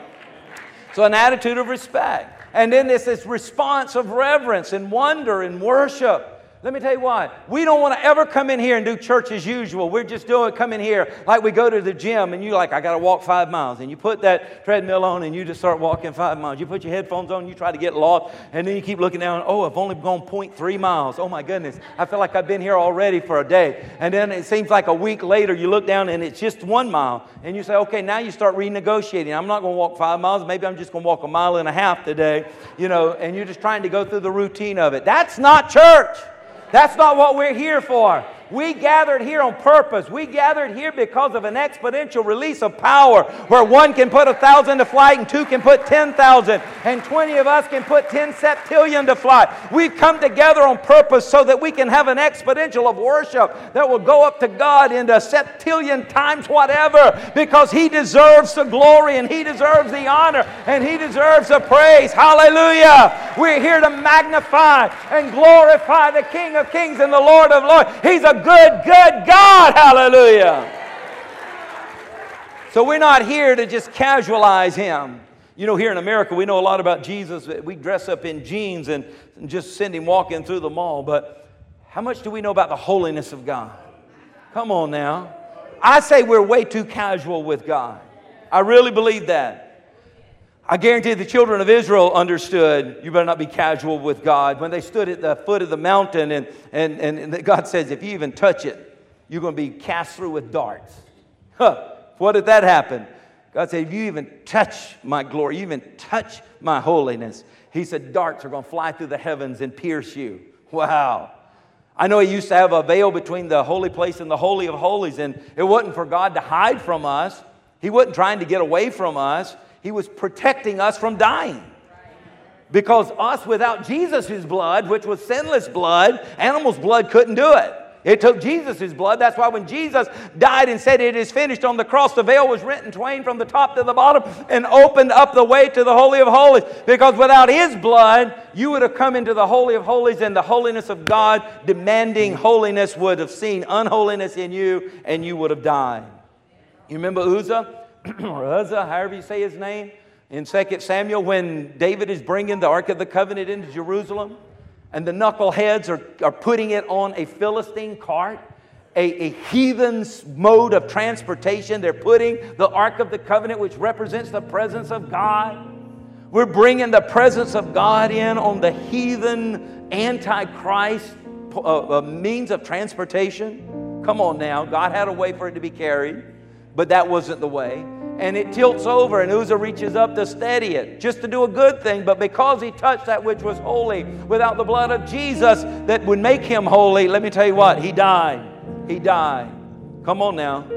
So, an attitude of respect. And then there's this response of reverence and wonder and worship. Let me tell you what, we don't want to ever come in here and do church as usual. We're just doing come in here like we go to the gym and you like, I got to walk five miles. And you put that treadmill on and you just start walking five miles. You put your headphones on, you try to get lost, and then you keep looking down, oh, I've only gone 0.3 miles. Oh my goodness, I feel like I've been here already for a day. And then it seems like a week later you look down and it's just one mile. And you say, okay, now you start renegotiating. I'm not going to walk five miles. Maybe I'm just going to walk a mile and a half today, you know, and you're just trying to go through the routine of it. That's not church. That's not what we're here for. We gathered here on purpose. We gathered here because of an exponential release of power where one can put a thousand to flight and two can put 10,000 and 20 of us can put 10 septillion to flight. We've come together on purpose so that we can have an exponential of worship that will go up to God into septillion times whatever because He deserves the glory and He deserves the honor and He deserves the praise. Hallelujah. We're here to magnify and glorify the King of Kings and the Lord of Lords. He's a good, good God. Hallelujah. So we're not here to just casualize him. You know, here in America, we know a lot about Jesus. We dress up in jeans and just send him walking through the mall. But how much do we know about the holiness of God? Come on now. I say we're way too casual with God. I really believe that. I guarantee the children of Israel understood you better not be casual with God. When they stood at the foot of the mountain, and, and, and God says, if you even touch it, you're going to be cast through with darts. Huh. What did that happen? God said, if you even touch my glory, you even touch my holiness, He said, darts are going to fly through the heavens and pierce you. Wow. I know He used to have a veil between the holy place and the Holy of Holies, and it wasn't for God to hide from us. He wasn't trying to get away from us. He was protecting us from dying. Because us without Jesus' blood, which was sinless blood, animals' blood couldn't do it. It took Jesus' blood. That's why when Jesus died and said, It is finished on the cross, the veil was rent in twain from the top to the bottom and opened up the way to the Holy of Holies. Because without His blood, you would have come into the Holy of Holies, and the holiness of God, demanding holiness, would have seen unholiness in you, and you would have died. You remember Uzzah? Or Uzzah, however you say his name, in 2 Samuel when David is bringing the Ark of the Covenant into Jerusalem and the knuckleheads are, are putting it on a Philistine cart, a, a heathen's mode of transportation. They're putting the Ark of the Covenant, which represents the presence of God. We're bringing the presence of God in on the heathen, antichrist uh, uh, means of transportation. Come on now, God had a way for it to be carried, but that wasn't the way and it tilts over, and Uzzah reaches up to steady it, just to do a good thing. But because he touched that which was holy without the blood of Jesus that would make him holy, let me tell you what, he died. He died. Come on now.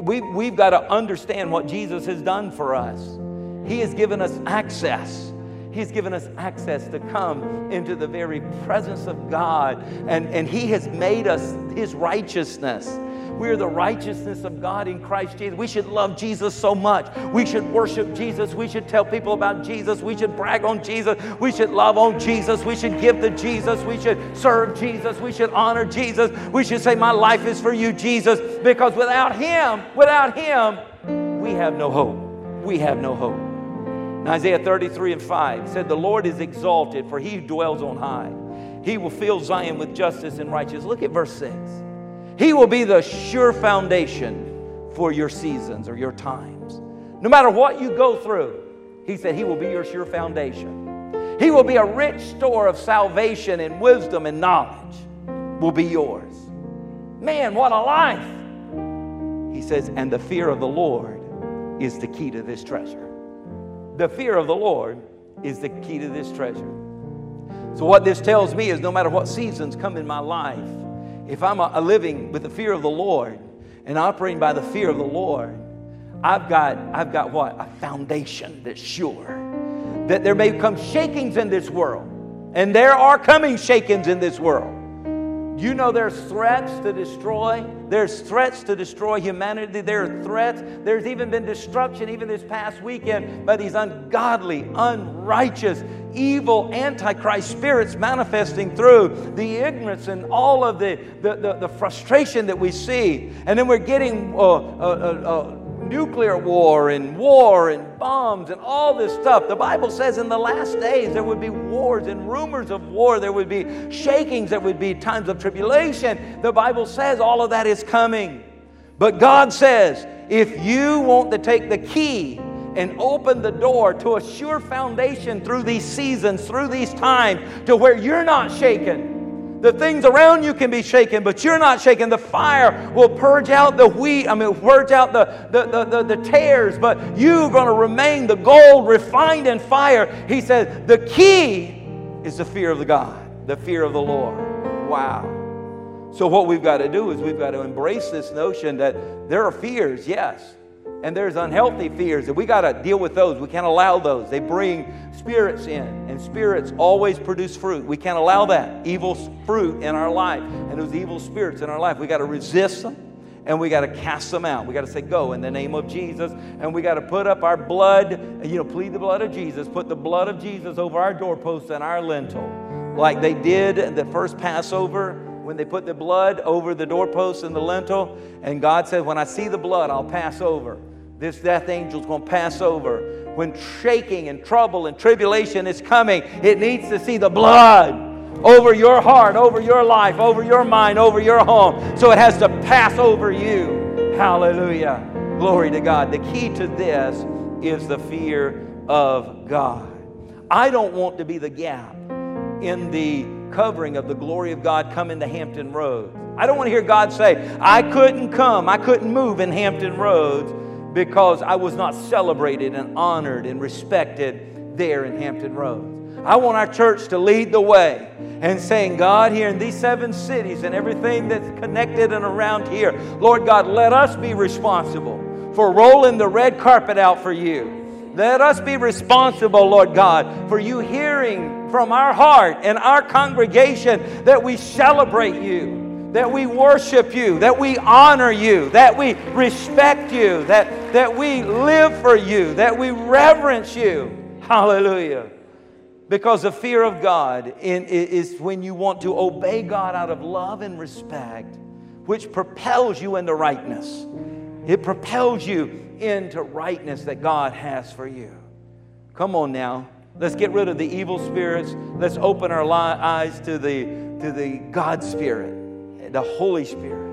We, we've got to understand what Jesus has done for us. He has given us access. He's given us access to come into the very presence of God, and, and He has made us His righteousness. We're the righteousness of God in Christ Jesus. We should love Jesus so much. We should worship Jesus. We should tell people about Jesus. We should brag on Jesus. We should love on Jesus. We should give to Jesus. We should serve Jesus. We should honor Jesus. We should say, My life is for you, Jesus, because without Him, without Him, we have no hope. We have no hope. Isaiah 33 and 5 said, The Lord is exalted, for he dwells on high. He will fill Zion with justice and righteousness. Look at verse 6. He will be the sure foundation for your seasons or your times. No matter what you go through, he said, He will be your sure foundation. He will be a rich store of salvation and wisdom and knowledge, will be yours. Man, what a life! He says, And the fear of the Lord is the key to this treasure. The fear of the Lord is the key to this treasure. So, what this tells me is no matter what seasons come in my life, if I'm a, a living with the fear of the Lord and operating by the fear of the Lord, I've got, I've got what? A foundation that's sure. That there may come shakings in this world, and there are coming shakings in this world. You know there's threats to destroy. There's threats to destroy humanity. There are threats. There's even been destruction, even this past weekend, by these ungodly, unrighteous, evil antichrist spirits manifesting through the ignorance and all of the, the, the, the frustration that we see. And then we're getting uh, uh, uh, uh nuclear war and war and bombs and all this stuff. The Bible says in the last days there would be wars and rumors of war. There would be shakings. There would be times of tribulation. The Bible says all of that is coming. But God says, if you want to take the key and open the door to a sure foundation through these seasons, through these times, to where you're not shaken, the things around you can be shaken, but you're not shaken. The fire will purge out the wheat, I mean, purge out the, the, the, the, the tares, but you're going to remain the gold refined in fire. He said, the key is the fear of the God, the fear of the Lord. Wow. So, what we've got to do is we've got to embrace this notion that there are fears, yes, and there's unhealthy fears, and we got to deal with those. We can't allow those. They bring spirits in, and spirits always produce fruit. We can't allow that evil fruit in our life and those evil spirits in our life. We got to resist them and we got to cast them out. We got to say, Go in the name of Jesus. And we got to put up our blood, you know, plead the blood of Jesus, put the blood of Jesus over our doorposts and our lintel, like they did the first Passover when they put the blood over the doorpost and the lintel. And God said, When I see the blood, I'll pass over. This death angel's going to pass over. When shaking and trouble and tribulation is coming, it needs to see the blood over your heart, over your life, over your mind, over your home. So it has to pass over you. Hallelujah. Glory to God. The key to this is the fear of God. I don't want to be the gap in the covering of the glory of God come into Hampton Roads. I don't want to hear God say, I couldn't come, I couldn't move in Hampton Roads because I was not celebrated and honored and respected there in Hampton Roads. I want our church to lead the way and saying, God, here in these seven cities and everything that's connected and around here, Lord God, let us be responsible for rolling the red carpet out for you. Let us be responsible, Lord God, for you hearing from our heart and our congregation that we celebrate you, that we worship you, that we honor you, that we respect you, that, that we live for you, that we reverence you. Hallelujah. Because the fear of God is when you want to obey God out of love and respect, which propels you into rightness. It propels you into rightness that God has for you. Come on now. Let's get rid of the evil spirits. Let's open our eyes to the, to the God Spirit, the Holy Spirit.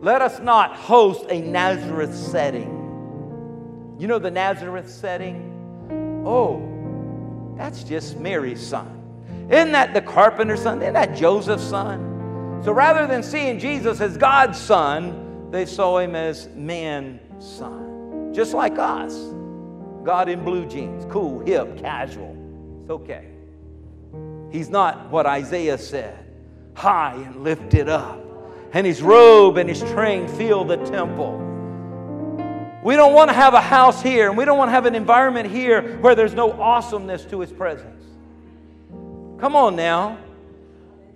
Let us not host a Nazareth setting. You know the Nazareth setting? Oh, that's just Mary's son. Isn't that the carpenter's son? Isn't that Joseph's son? So rather than seeing Jesus as God's son, they saw him as man's son just like us. God in blue jeans, cool, hip, casual. It's okay. He's not what Isaiah said high and lifted up, and his robe and his train fill the temple. We don't want to have a house here, and we don't want to have an environment here where there's no awesomeness to his presence. Come on now.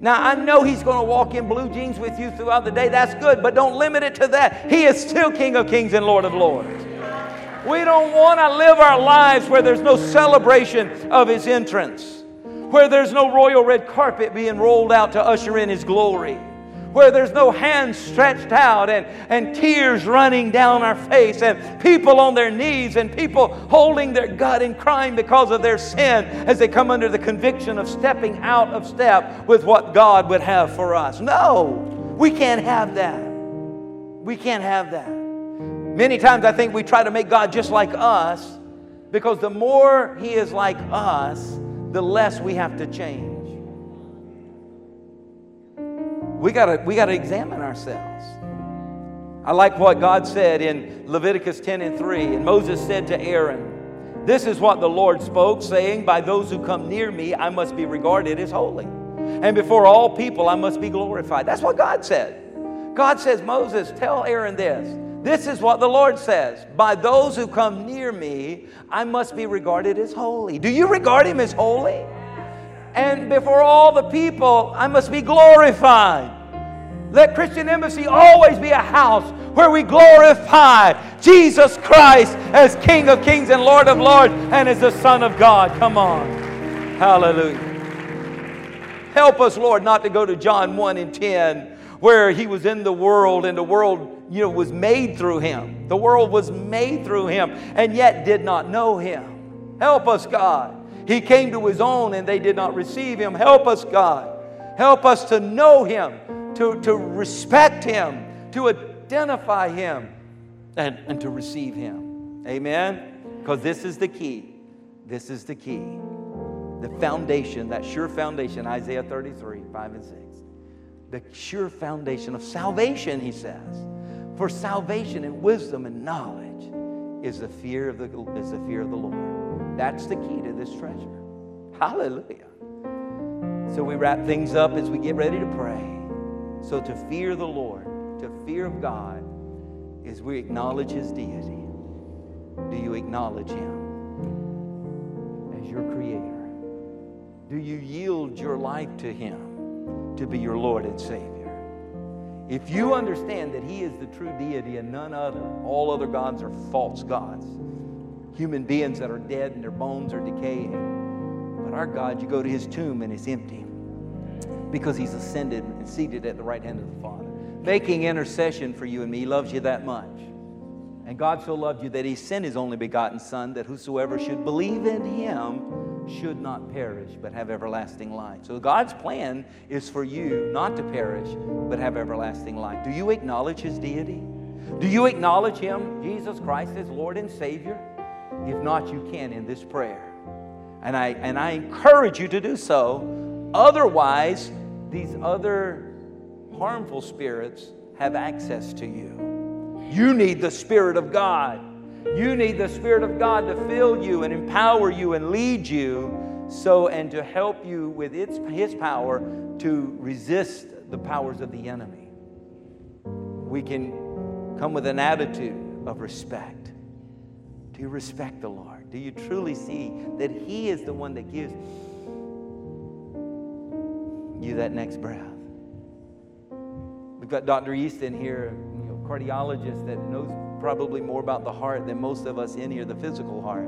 Now, I know he's going to walk in blue jeans with you throughout the day. That's good, but don't limit it to that. He is still King of Kings and Lord of Lords. We don't want to live our lives where there's no celebration of His entrance, where there's no royal red carpet being rolled out to usher in His glory, where there's no hands stretched out and, and tears running down our face and people on their knees and people holding their gut and crying because of their sin as they come under the conviction of stepping out of step with what God would have for us. No, we can't have that. We can't have that. Many times I think we try to make God just like us because the more He is like us, the less we have to change. We gotta, we gotta examine ourselves. I like what God said in Leviticus 10 and 3. And Moses said to Aaron, This is what the Lord spoke, saying, By those who come near me, I must be regarded as holy. And before all people, I must be glorified. That's what God said. God says, Moses, tell Aaron this. This is what the Lord says By those who come near me, I must be regarded as holy. Do you regard him as holy? And before all the people, I must be glorified. Let Christian Embassy always be a house where we glorify Jesus Christ as King of Kings and Lord of Lords and as the Son of God. Come on. Hallelujah. Help us, Lord, not to go to John 1 and 10 where he was in the world and the world you know was made through him. The world was made through him and yet did not know him. Help us god. He came to his own and they did not receive him. Help us god. Help us to know him to, to respect him to identify him and, and to receive him. Amen? Because this is the key. This is the key. The foundation that sure foundation isaiah 33 5 and 6 the sure foundation of salvation, he says. For salvation and wisdom and knowledge is the fear of the, is the fear of the Lord. That's the key to this treasure. Hallelujah. So we wrap things up as we get ready to pray. So to fear the Lord, to fear of God, is we acknowledge his deity. Do you acknowledge him as your creator? Do you yield your life to him? to be your Lord and Savior. If you understand that He is the true deity and none other, all other gods are false gods, human beings that are dead and their bones are decaying. But our God, you go to His tomb and it's empty because He's ascended and seated at the right hand of the Father, making intercession for you and me. He loves you that much. And God so loved you that He sent His only begotten Son, that whosoever should believe in Him should not perish but have everlasting life. So God's plan is for you not to perish but have everlasting life. Do you acknowledge His deity? Do you acknowledge Him, Jesus Christ, as Lord and Savior? If not, you can in this prayer. And I, and I encourage you to do so. Otherwise, these other harmful spirits have access to you. You need the Spirit of God you need the Spirit of God to fill you and empower you and lead you so and to help you with its, His power to resist the powers of the enemy. We can come with an attitude of respect. Do you respect the Lord? Do you truly see that He is the one that gives you that next breath? We've got Dr. Easton here, you know, cardiologist that knows probably more about the heart than most of us in here, the physical heart.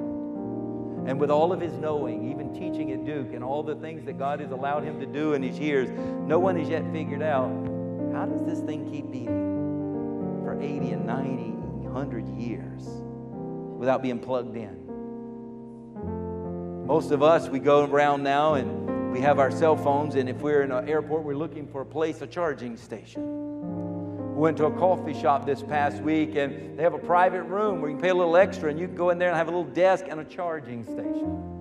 And with all of his knowing, even teaching at Duke, and all the things that God has allowed him to do in his years, no one has yet figured out how does this thing keep beating for 80 and 90, 100 years without being plugged in? Most of us, we go around now and we have our cell phones, and if we're in an airport, we're looking for a place, a charging station. We went to a coffee shop this past week, and they have a private room where you can pay a little extra, and you can go in there and have a little desk and a charging station.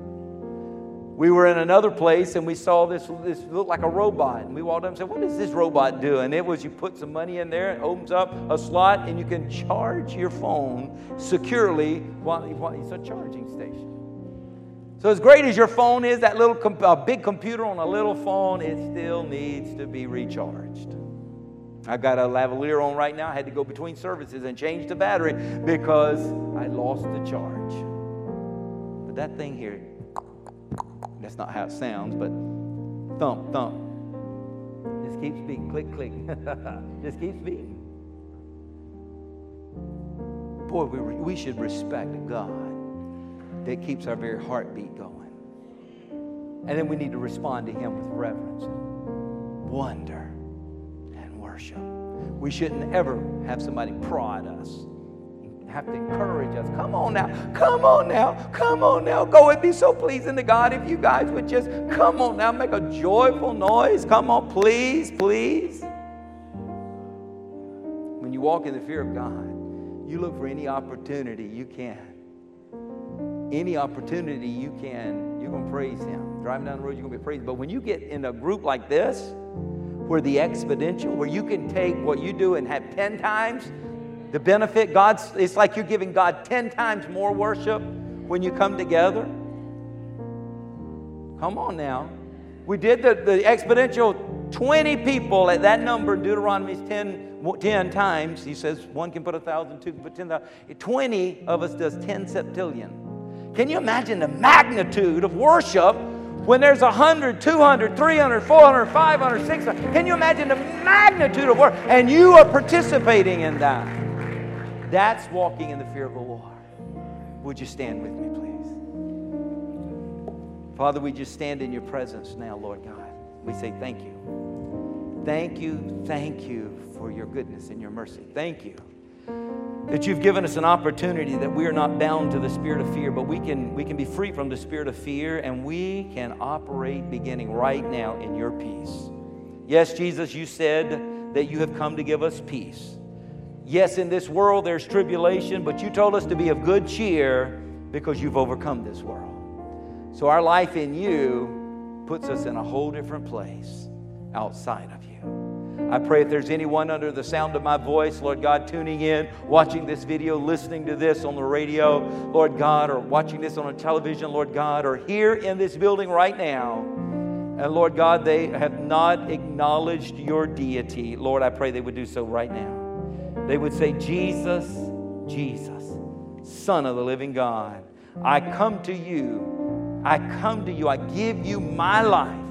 We were in another place, and we saw this, this looked like a robot. And we walked up and said, What is this robot doing? And it was you put some money in there, it opens up a slot, and you can charge your phone securely while, while it's a charging station. So, as great as your phone is, that little com- big computer on a little phone, it still needs to be recharged. I got a lavalier on right now. I had to go between services and change the battery because I lost the charge. But that thing here, that's not how it sounds, but thump, thump. Just keeps beating. Click, click. [LAUGHS] Just keeps beating. Boy, we, we should respect God that keeps our very heartbeat going. And then we need to respond to Him with reverence, wonder, worship. We shouldn't ever have somebody prod us have to encourage us. Come on now, come on now, come on now. Go and be so pleasing to God if you guys would just come on now, make a joyful noise. Come on, please, please. When you walk in the fear of God, you look for any opportunity you can. Any opportunity you can, you're going to praise Him. Driving down the road, you're going to be praised. But when you get in a group like this, where the exponential, where you can take what you do and have 10 times the benefit, God's, it's like you're giving God 10 times more worship when you come together. Come on now. We did the, the exponential 20 people at that number in Deuteronomy 10, 10 times. He says one can put a thousand, two can put 10,000. 20 of us does 10 septillion. Can you imagine the magnitude of worship when there's 100, 200, 300, 400, 500, 600? Can you imagine the magnitude of work? And you are participating in that. That's walking in the fear of the Lord. Would you stand with me, please? Father, we just stand in your presence now, Lord God. We say thank you. Thank you, thank you for your goodness and your mercy. Thank you that you've given us an opportunity that we are not bound to the spirit of fear, but we can, we can be free from the spirit of fear and we can operate beginning right now in your peace. Yes, Jesus, you said that you have come to give us peace. Yes, in this world there's tribulation, but you told us to be of good cheer because you've overcome this world. So our life in you puts us in a whole different place outside of you. I pray if there's anyone under the sound of my voice, Lord God, tuning in, watching this video, listening to this on the radio, Lord God, or watching this on a television, Lord God, or here in this building right now, and Lord God, they have not acknowledged your deity, Lord, I pray they would do so right now they would say, Jesus, Jesus, Son of the living God, I come to you. I come to you. I give you my life.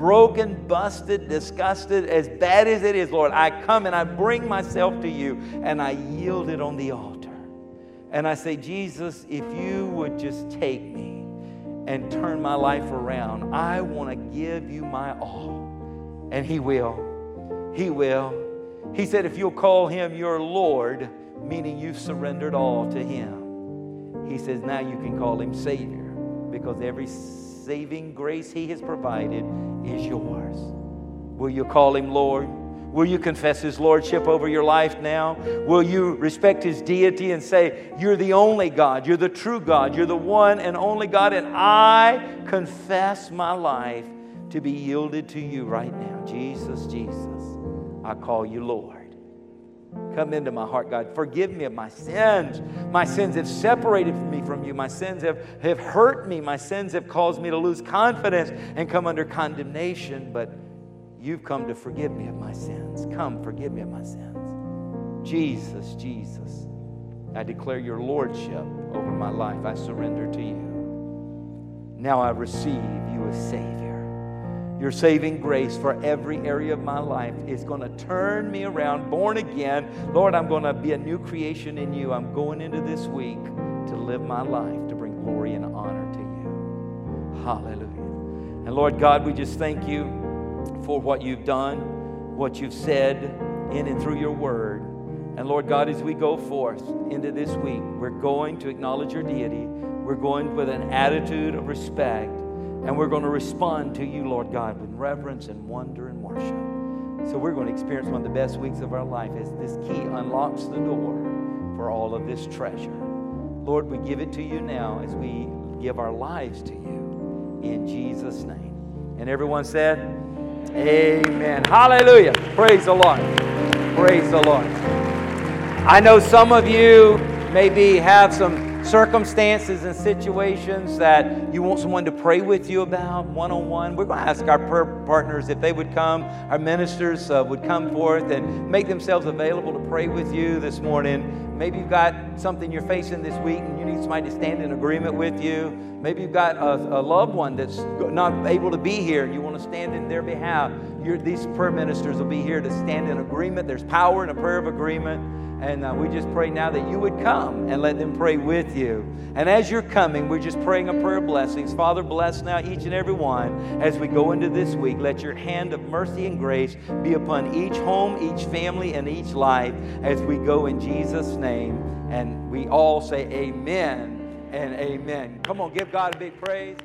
Broken, busted, disgusted, as bad as it is, Lord, I come and I bring myself to you and I yield it on the altar. And I say, Jesus, if you would just take me and turn my life around, I want to give you my all. And He will. He will. He said, if you'll call him your Lord, meaning you've surrendered all to him, he says, now you can call him Savior because every saving grace he has provided is yours. Will you call him Lord? Will you confess his lordship over your life now? Will you respect his deity and say, You're the only God, you're the true God, you're the one and only God, and I confess my life to be yielded to you right now? Jesus, Jesus. I call you Lord. Come into my heart, God. Forgive me of my sins. My sins have separated me from you. My sins have, have hurt me. My sins have caused me to lose confidence and come under condemnation. But you've come to forgive me of my sins. Come, forgive me of my sins. Jesus, Jesus, I declare your lordship over my life. I surrender to you. Now I receive you as Savior your saving grace for every area of my life is going to turn me around, born again. Lord, I'm going to be a new creation in you. I'm going into this week to live my life to bring glory and honor to you. Hallelujah. And Lord God, we just thank you for what you've done, what you've said in and through your word. And Lord God, as we go forth into this week, we're going to acknowledge your deity. We're going with an attitude of respect and we're going to respond to you, Lord God, with reverence and wonder and worship. So we're going to experience one of the best weeks of our life as this key unlocks the door for all of this treasure. Lord, we give it to you now as we give our lives to you in Jesus' name. And everyone said, Amen. Hallelujah. Praise the Lord. Praise the Lord. I know some of you maybe have some circumstances and situations that you want someone to pray with you about one on one, we're going to ask our prayer partners if they would come, our ministers uh, would come forth and make themselves available to pray with you this morning. Maybe you've got something you're facing this week and you need somebody to stand in agreement with you. Maybe you've got a, a, loved one that's not able to be here and you want to stand in their behalf. You're, these prayer ministers will be here to stand in agreement. There's power in a prayer of agreement. And uh, we just pray now that you would come and let them pray with you. And as you're coming, we're just praying a prayer of blessings. Father, bless now each and every one as we go into this week. Let your hand of mercy and grace be upon each home, each family, and each life as we go in Jesus' name. And we all say amen and amen. Come on, give God a big praise.